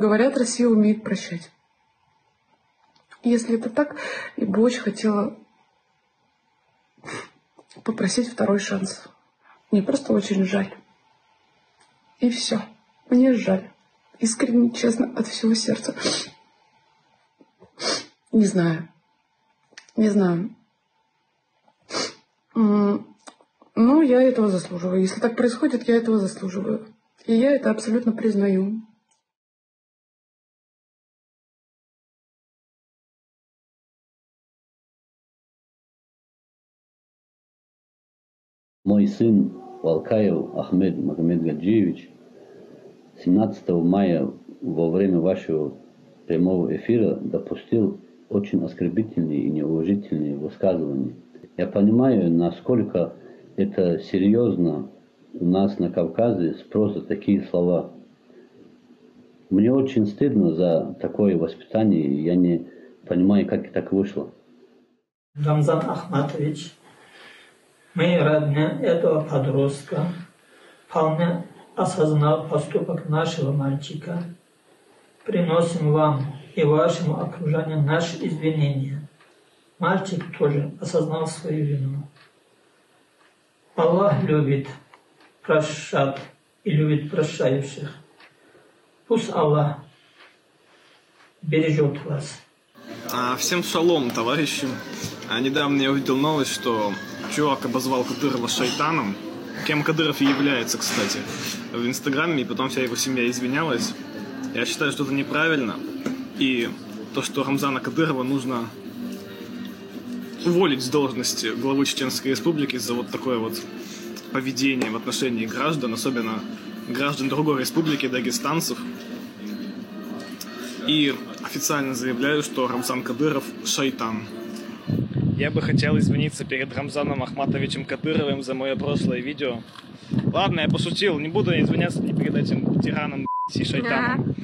Говорят, Россия умеет прощать. Если это так, я бы очень хотела попросить второй шанс. Мне просто очень жаль. И все. Мне жаль. Искренне, честно, от всего сердца. Не знаю. Не знаю. Ну, я этого заслуживаю. Если так происходит, я этого заслуживаю. И я это абсолютно признаю. Мой сын Валкаев Ахмед Магомед Гаджиевич 17 мая во время вашего прямого эфира допустил очень оскорбительные и неуважительные высказывания. Я понимаю, насколько это серьезно у нас на Кавказе просто такие слова. Мне очень стыдно за такое воспитание, я не понимаю, как так вышло. Рамзан Ахматович, мы родня этого подростка вполне осознал поступок нашего мальчика. Приносим вам и вашему окружению наши извинения. Мальчик тоже осознал свою вину. Аллах любит прощать и любит прощающих. Пусть Аллах бережет вас. А, всем шалом, товарищи. А, недавно я увидел новость, что чувак обозвал Кадырова шайтаном. Кем Кадыров и является, кстати, в Инстаграме, и потом вся его семья извинялась. Я считаю, что это неправильно. И то, что Рамзана Кадырова нужно уволить с должности главы Чеченской Республики за вот такое вот поведение в отношении граждан, особенно граждан другой республики, дагестанцев. И официально заявляю, что Рамзан Кадыров – шайтан. Я бы хотел извиниться перед Рамзаном Ахматовичем Кадыровым за мое прошлое видео. Ладно, я пошутил, не буду извиняться ни перед этим тираном и шайтаном.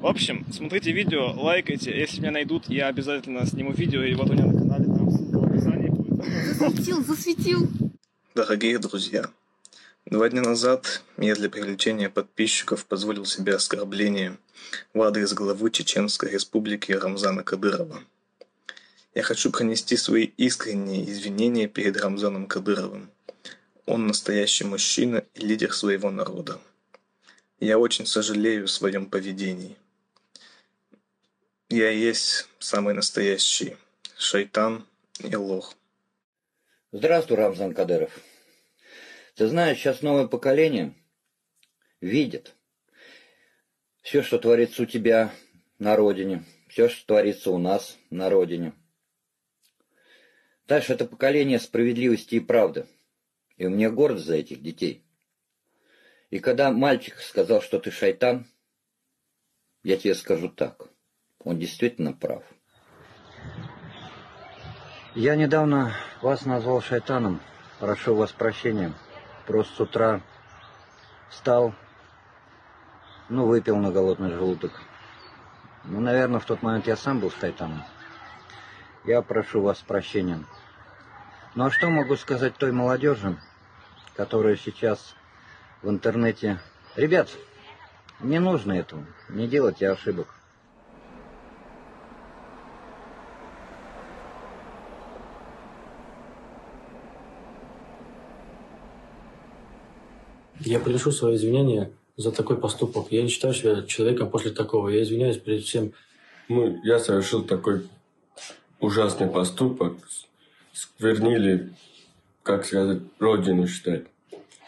В общем, смотрите видео, лайкайте. Если меня найдут, я обязательно сниму видео, и вот у меня на канале там ссылка в описании будет. Засветил, засветил. Дорогие друзья, два дня назад я для привлечения подписчиков позволил себе оскорбление в адрес главы Чеченской Республики Рамзана Кадырова. Я хочу принести свои искренние извинения перед Рамзаном Кадыровым. Он настоящий мужчина и лидер своего народа. Я очень сожалею в своем поведении. Я есть самый настоящий шайтан и лох. Здравствуй, Рамзан Кадыров. Ты знаешь, сейчас новое поколение видит все, что творится у тебя на родине, все, что творится у нас на родине. Дальше это поколение справедливости и правды. И у меня гордость за этих детей. И когда мальчик сказал, что ты шайтан, я тебе скажу так. Он действительно прав. Я недавно вас назвал шайтаном. Прошу вас прощения. Просто с утра встал, ну, выпил на голодный желудок. Ну, наверное, в тот момент я сам был шайтаном. Я прошу вас прощения. Ну, а что могу сказать той молодежи, которая сейчас в интернете... Ребят, не нужно этого. Не делайте ошибок. Я приношу свои извинения за такой поступок. Я не считаю себя человеком после такого. Я извиняюсь перед всем. Ну, я совершил такой ужасный поступок. Сквернили, как сказать, родину считать.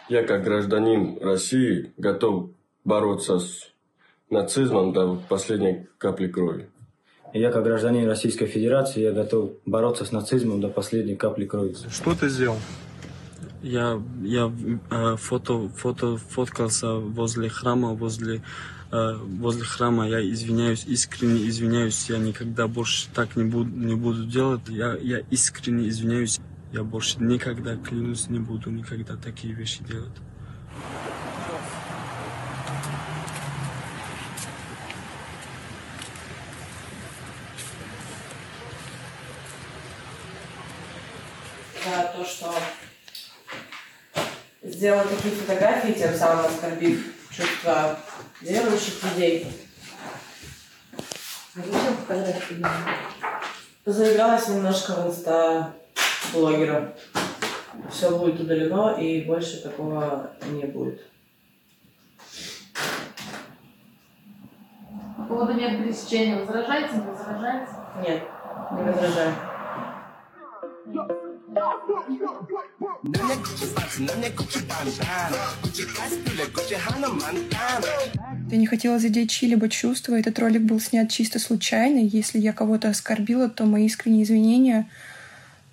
Я, как гражданин России, готов бороться с нацизмом до последней капли крови. Я, как гражданин Российской Федерации, я готов бороться с нацизмом до последней капли крови. Что ты сделал? Я, я э, фото, фото, фоткался возле храма, возле, э, возле храма. Я извиняюсь, искренне извиняюсь. Я никогда больше так не буду, не буду делать. Я, я искренне извиняюсь. Я больше никогда, клянусь, не буду никогда такие вещи делать. За то, что сделала такие фотографии, тем самым оскорбив чувства верующих людей. А зачем фотографии? Заигралась немножко в инста блогера. Все будет удалено, и больше такого не будет. По поводу нет пересечения возражаете, не возражаете? Нет, не возражаю. Я не хотела задеть чьи-либо чувства. Этот ролик был снят чисто случайно. Если я кого-то оскорбила, то мои искренние извинения.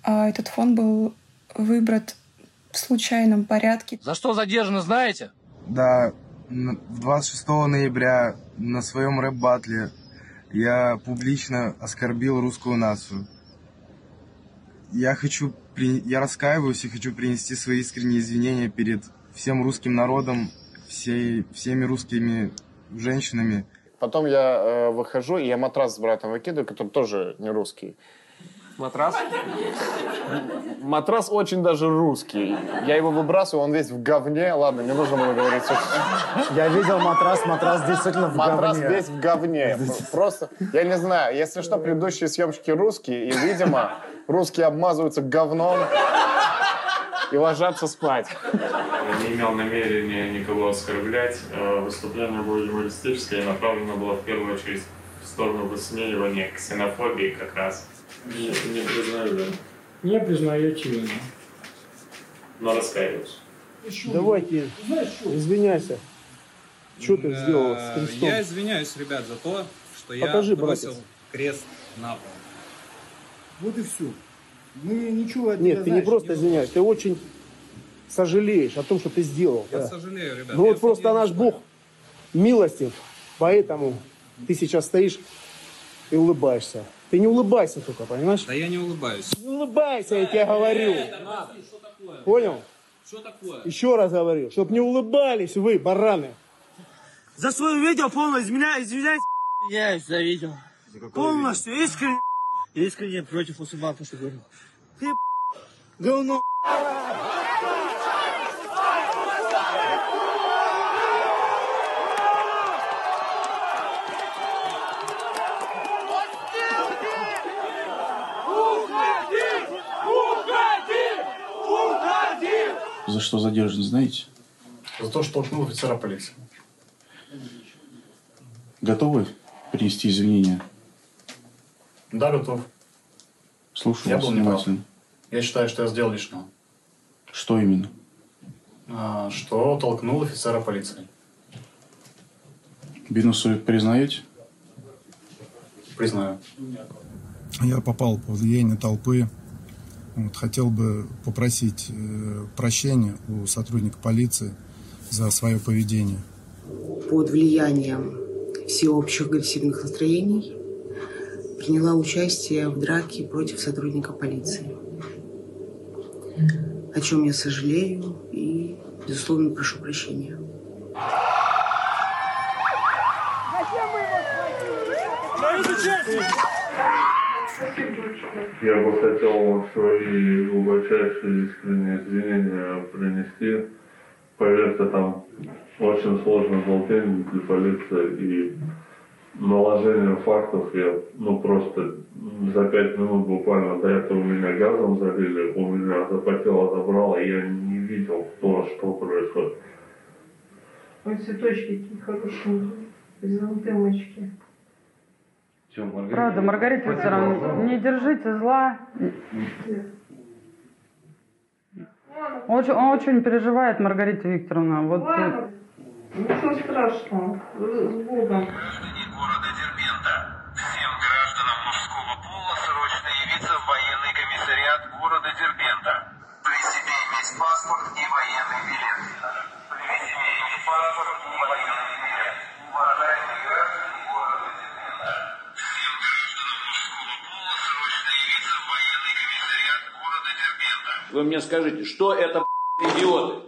А этот фон был выбран в случайном порядке. За что задержаны, знаете? Да, н- 26 ноября на своем рэп-батле я публично оскорбил русскую нацию. Я хочу, при- я раскаиваюсь и хочу принести свои искренние извинения перед всем русским народом, всей, всеми русскими женщинами. Потом я э, выхожу, и я матрас с братом выкидываю, который тоже не русский. Матрас? Матрас очень даже русский. Я его выбрасываю, он весь в говне. Ладно, не нужно было говорить. Я видел матрас, матрас действительно в Матрас говне. весь в говне. Просто, я не знаю, если что, предыдущие съемщики русские, и, видимо, русские обмазываются говном и ложатся спать. Я не имел намерения никого оскорблять. Э, Выступление было юмористическое и направлено было в первую очередь в сторону высмеивания ксенофобии как раз. Не, не признаю, да. Не признаю очевидно. Но раскаиваюсь. Давайте, извиняйся. Что ты сделал с крестом? Я извиняюсь, ребят, за то, что я Покажи, бросил братец. крест на пол. Вот и все. Мы ничего от Нет, ты не знаешь, просто не извиняешься, ты очень сожалеешь о том, что ты сделал. Я да. сожалею, ребят. Ну вот просто наш Бог милостив, поэтому ты сейчас стоишь и улыбаешься. Ты не улыбайся только, понимаешь? Да я не улыбаюсь. Не улыбайся, я тебе говорю. Понял? Что такое? Еще раз говорю, чтобы не улыбались вы, бараны. За свое видео полностью извиняюсь, извиняюсь. Извиняюсь за видео. Полностью, искренне. Искренне против мусульман, что говорю. Ты говно. За что задержан, знаете? За то, что толкнул офицера полиции. Готовы принести извинения? Да, готов. Слушаю Я вас был неправ. внимательно. Я считаю, что я сделал лишнего. Что именно? А, что толкнул офицера полиции. Вину свою признаете? Признаю. Я попал под влияние толпы. Вот, хотел бы попросить э, прощения у сотрудника полиции за свое поведение. под влиянием всеобщих агрессивных настроений приняла участие в драке против сотрудника полиции. О чем я сожалею и, безусловно, прошу прощения. Я бы хотел вам свои глубочайшие искренние извинения принести. Поверьте, там очень сложно болтение для полиции и наложение фактов я ну просто за пять минут буквально до этого меня газом залили, у меня запотело забрало, и я не видел, кто, что происходит. Ой, цветочки какие хорошие, золотые мочки. Правда, Маргарита Викторовна, не держите зла. Очень, он очень переживает, Маргарита Викторовна. Вот, Ладно, ничего страшного. С Богом. Всем гражданам мужского пола срочно явиться в военный комиссариат города Дербента. При себе иметь паспорт и Вы мне скажите, что это идиоты?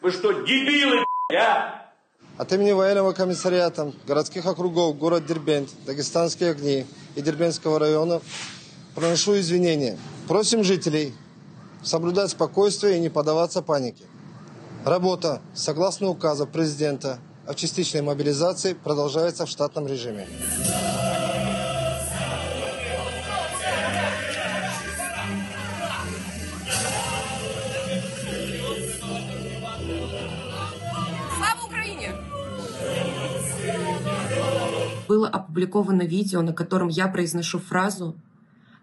Вы что, дебилы, а? От имени военного комиссариата городских округов город Дербент, Дагестанские огни и Дербентского района проношу извинения. Просим жителей соблюдать спокойствие и не поддаваться панике. Работа, согласно указу президента о частичной мобилизации, продолжается в штатном режиме. Было опубликовано видео, на котором я произношу фразу,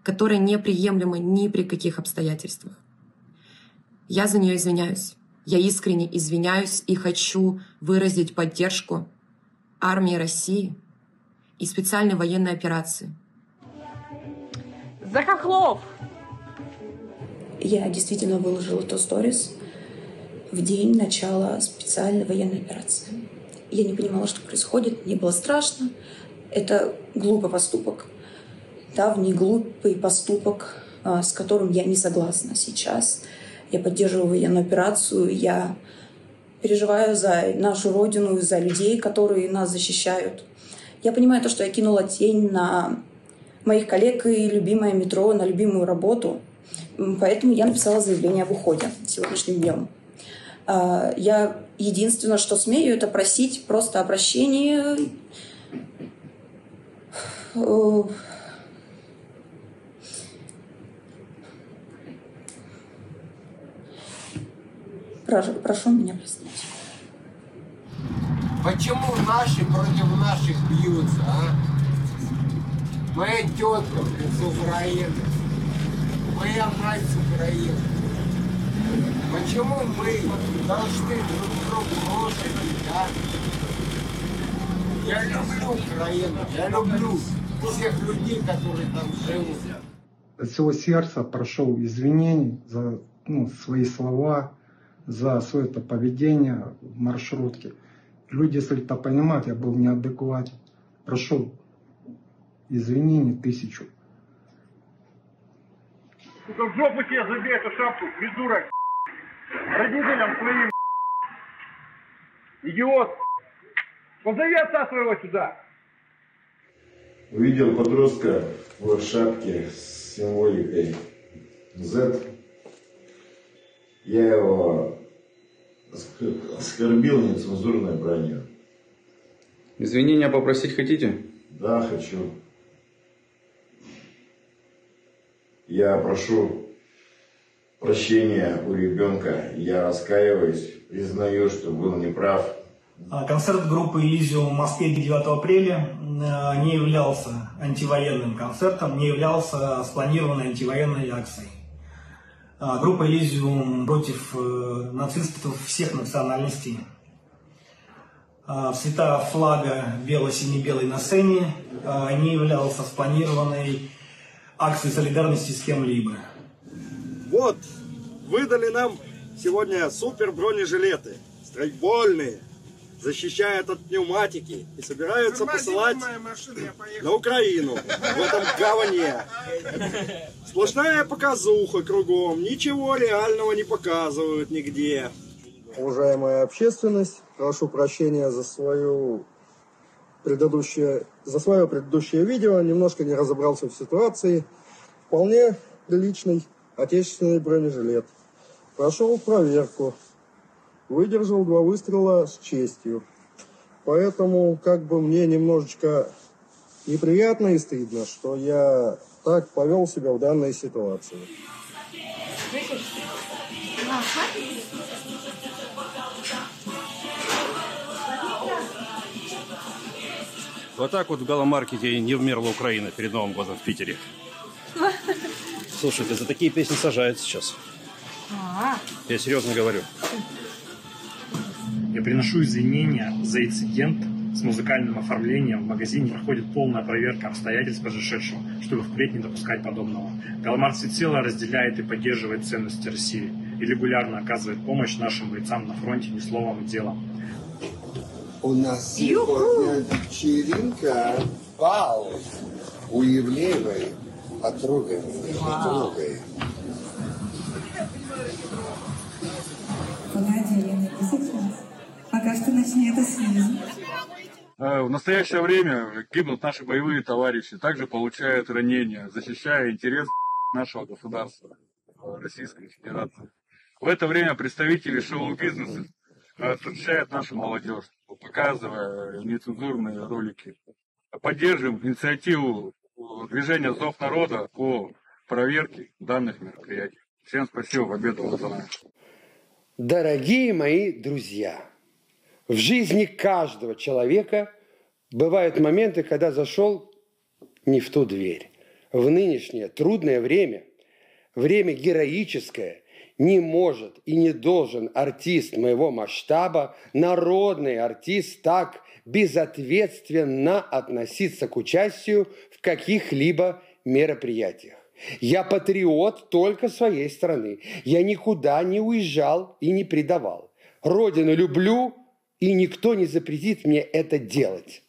которая неприемлема ни при каких обстоятельствах. Я за нее извиняюсь. Я искренне извиняюсь и хочу выразить поддержку армии России и специальной военной операции. За хохлов! Я действительно выложила то сторис в день начала специальной военной операции. Я не понимала, что происходит, мне было страшно. Это глупый поступок. Давний глупый поступок, а, с которым я не согласна сейчас. Я поддерживаю военную операцию, я переживаю за нашу родину, за людей, которые нас защищают. Я понимаю то, что я кинула тень на моих коллег и любимое метро, на любимую работу. Поэтому я написала заявление об уходе сегодняшним днем. А, я единственное, что смею, это просить просто о прощении. Э, прошу, прошу меня простить. Почему наши против наших бьются, а? Моя тетка, с Украины. Моя мать с Украины. Почему мы должны друг другу бросить, а? Я люблю Украину, я люблю всех людей, которые там живут. От всего сердца прошу извинений за ну, свои слова, за свое это поведение в маршрутке. Люди, если это понимают, я был неадекватен. Прошу извинений тысячу. Сука, в жопу тебе забей эту шапку, придурок. Родителям своим. Идиот. Позови отца своего сюда. Увидел подростка в шапке с символикой Z. Я его оск- оскорбил нецензурной бранью. Извинения попросить хотите? Да, хочу. Я прошу прощения у ребенка. Я раскаиваюсь, признаю, что был неправ. А, Концерт группы «Элизиум» в Москве 9 апреля э, не являлся антивоенным концертом, не являлся спланированной антивоенной акцией. А, Группа «Элизиум» против э, нацистов всех национальностей. А, Цвета флага бело-сине-белый на сцене не являлся спланированной акцией солидарности с кем-либо. Вот, выдали нам сегодня супер бронежилеты, страйкбольные, защищают от пневматики и собираются посылать на Украину в этом говне. Сплошная показуха кругом, ничего реального не показывают нигде. Уважаемая общественность, прошу прощения за свою предыдущее, за свое предыдущее видео, немножко не разобрался в ситуации. Вполне приличный отечественный бронежилет. Прошел проверку, выдержал два выстрела с честью. Поэтому как бы мне немножечко неприятно и стыдно, что я так повел себя в данной ситуации. Вот так вот в галомаркете не вмерла Украина перед Новым годом в Питере. Слушайте, за такие песни сажают сейчас. Я серьезно говорю. Я приношу извинения за инцидент с музыкальным оформлением. В магазине проходит полная проверка обстоятельств произошедшего, чтобы впредь не допускать подобного. Галамар всецело разделяет и поддерживает ценности России и регулярно оказывает помощь нашим бойцам на фронте не словом, а делом. У нас сегодня вечеринка, бал у Евлеевой подругой, подругой. Погоди, Лена, не сейчас. Пока что начни это снизу. Э, В настоящее время гибнут наши боевые товарищи, также получают ранения, защищая интерес нашего государства, э, Российской Федерации. В это время представители шоу-бизнеса э, встречают нашу молодежь, показывая нецензурные ролики. Поддержим инициативу движения «Зов народа» по проверке данных мероприятий. Всем спасибо, победу за нами. Дорогие мои друзья, в жизни каждого человека Бывают моменты, когда зашел не в ту дверь. В нынешнее трудное время, время героическое, не может и не должен артист моего масштаба, народный артист, так безответственно относиться к участию в каких-либо мероприятиях. Я патриот только своей страны. Я никуда не уезжал и не предавал. Родину люблю, и никто не запретит мне это делать.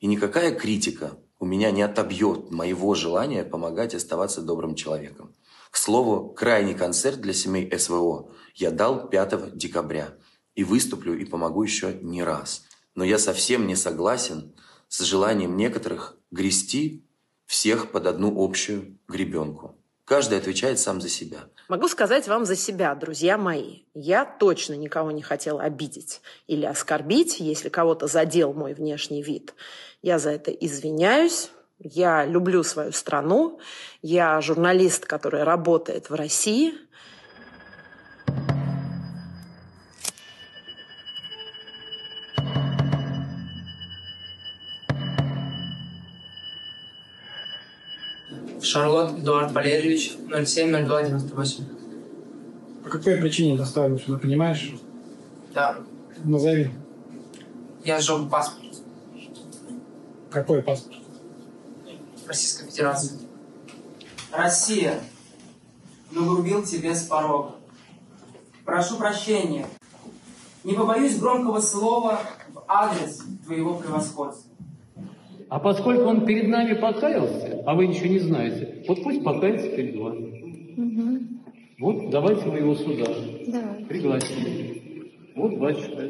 И никакая критика у меня не отобьет моего желания помогать оставаться добрым человеком. К слову, крайний концерт для семей СВО я дал 5 декабря. И выступлю и помогу еще не раз. Но я совсем не согласен с желанием некоторых грести всех под одну общую гребенку. Каждый отвечает сам за себя. Могу сказать вам за себя, друзья мои. Я точно никого не хотела обидеть или оскорбить, если кого-то задел мой внешний вид. Я за это извиняюсь. Я люблю свою страну. Я журналист, который работает в России. Шарлот Эдуард Валерьевич, 070298. По какой причине доставили сюда, понимаешь? Да. Назови. Я сжег паспорт Какой паспорт? Российской Федерации. Россия, нагрубил тебе с порога. Прошу прощения. Не побоюсь громкого слова в адрес твоего превосходства. А поскольку он перед нами покаялся, а вы ничего не знаете, вот пусть покается перед вами. Вот давайте мы его сюда. Давай. Пригласим. Вот батюшка.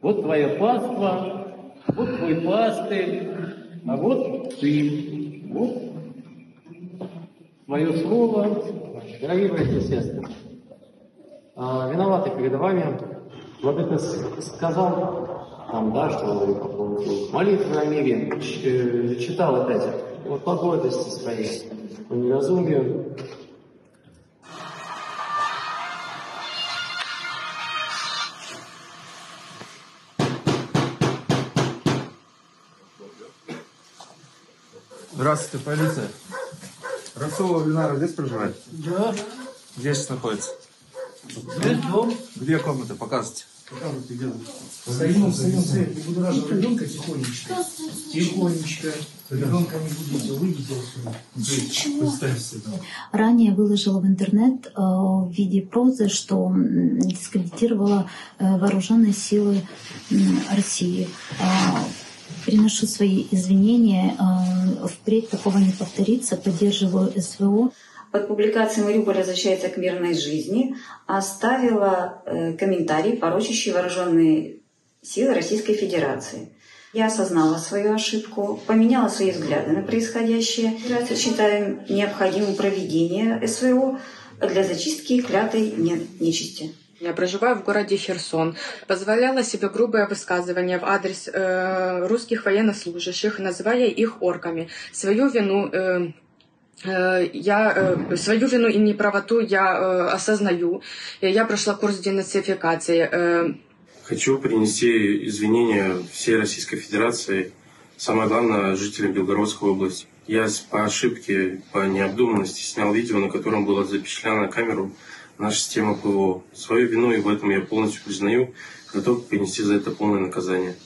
Вот твоя паства, вот твой пастырь, а вот ты. Вот твое слово. Дорогие братья и сестры, а, виноваты перед вами. Вот это сказал там, да, что по поводу молитвы о мире, Ч- читал опять, вот по гордости своей, по неразумию. Здравствуйте, полиция. Расулова Винара здесь проживает? Да. Где сейчас находится? Здесь дом. Где комната? Показывайте. Показывайте, где Стоим, стоим, стоим. Не буду даже ребенка тихонечко. Тихонечко. Ребенка не будете, выйдите отсюда. Представь себе. Ранее выложила в интернет э, в виде прозы, что дискредитировала э, вооруженные силы м, России. Э, Приношу свои извинения. э, Впредь такого не повторится. Поддерживаю СВО. Под публикацией «Мариуполь возвращается к мирной жизни» оставила э, комментарий, порочащий вооруженные силы Российской Федерации. Я осознала свою ошибку, поменяла свои взгляды на происходящее. Я считаю необходимым проведение СВО для зачистки клятой не- нечисти. Я проживаю в городе Херсон. Позволяла себе грубое высказывание в адрес э, русских военнослужащих, называя их орками. Свою вину э, я э, свою вину и неправоту я э, осознаю. Я прошла курс денацификации. Э, Хочу принести извинения всей Российской Федерации, самое главное, жителям Белгородской области. Я по ошибке, по необдуманности снял видео, на котором была запечатлена на камеру наша система ПВО. Свою вину и в этом я полностью признаю, готов принести за это полное наказание.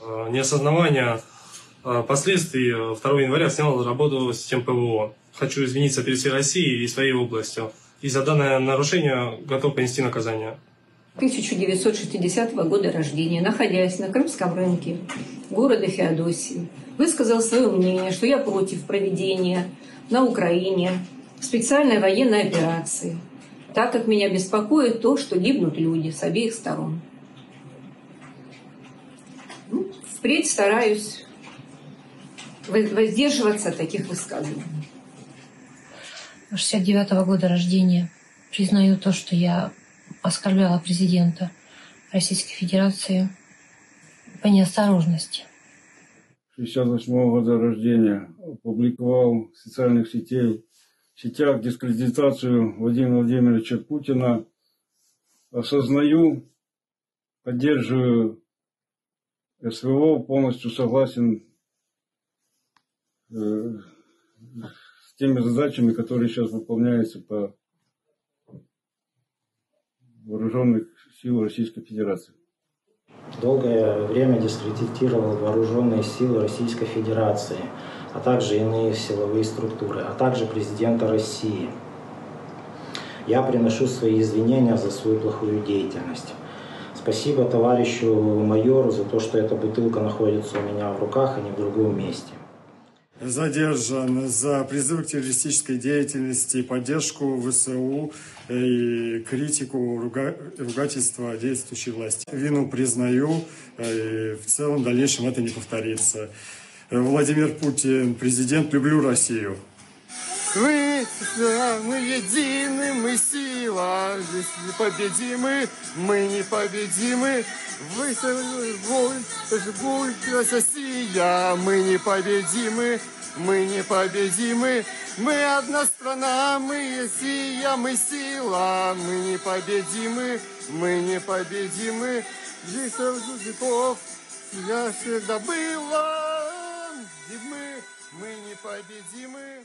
Э, неосознавание э, последствий э, 2 января снял работу систем ПВО. Хочу извиниться перед всей Россией и своей областью. И за данное нарушение готов понести наказание. 1960 года рождения, находясь на Крымском рынке города Феодосии, высказал свое мнение, что я против проведения на Украине специальной военной операции, так как меня беспокоит то, что гибнут люди с обеих сторон. Впредь стараюсь во- воздерживаться от таких высказываний. 69 года рождения. Признаю то, что я оскорбляла президента Российской Федерации по неосторожности. 68 года рождения опубликовал в социальных сетей, сетях дискредитацию Владимира Владимировича Путина. Осознаю, поддерживаю СВО полностью согласен э, теми задачами, которые сейчас выполняются по вооруженных сил Российской Федерации. Долгое время дискредитировал вооруженные силы Российской Федерации, а также иные силовые структуры, а также президента России. Я приношу свои извинения за свою плохую деятельность. Спасибо товарищу майору за то, что эта бутылка находится у меня в руках, а не в другом месте задержан за призыв к террористической деятельности, поддержку ВСУ и критику руга... ругательства действующей власти. Вину признаю, и в целом в дальнейшем это не повторится. Владимир Путин, президент, люблю Россию. Мы, мы едины, мы сила, если победимы, мы непобедимы. Вы, боль, Россия, мы непобедимы, мы непобедимы. Мы одна страна, мы сия, мы сила, мы непобедимы, мы непобедимы. Здесь веков я всегда была, мы, мы непобедимы.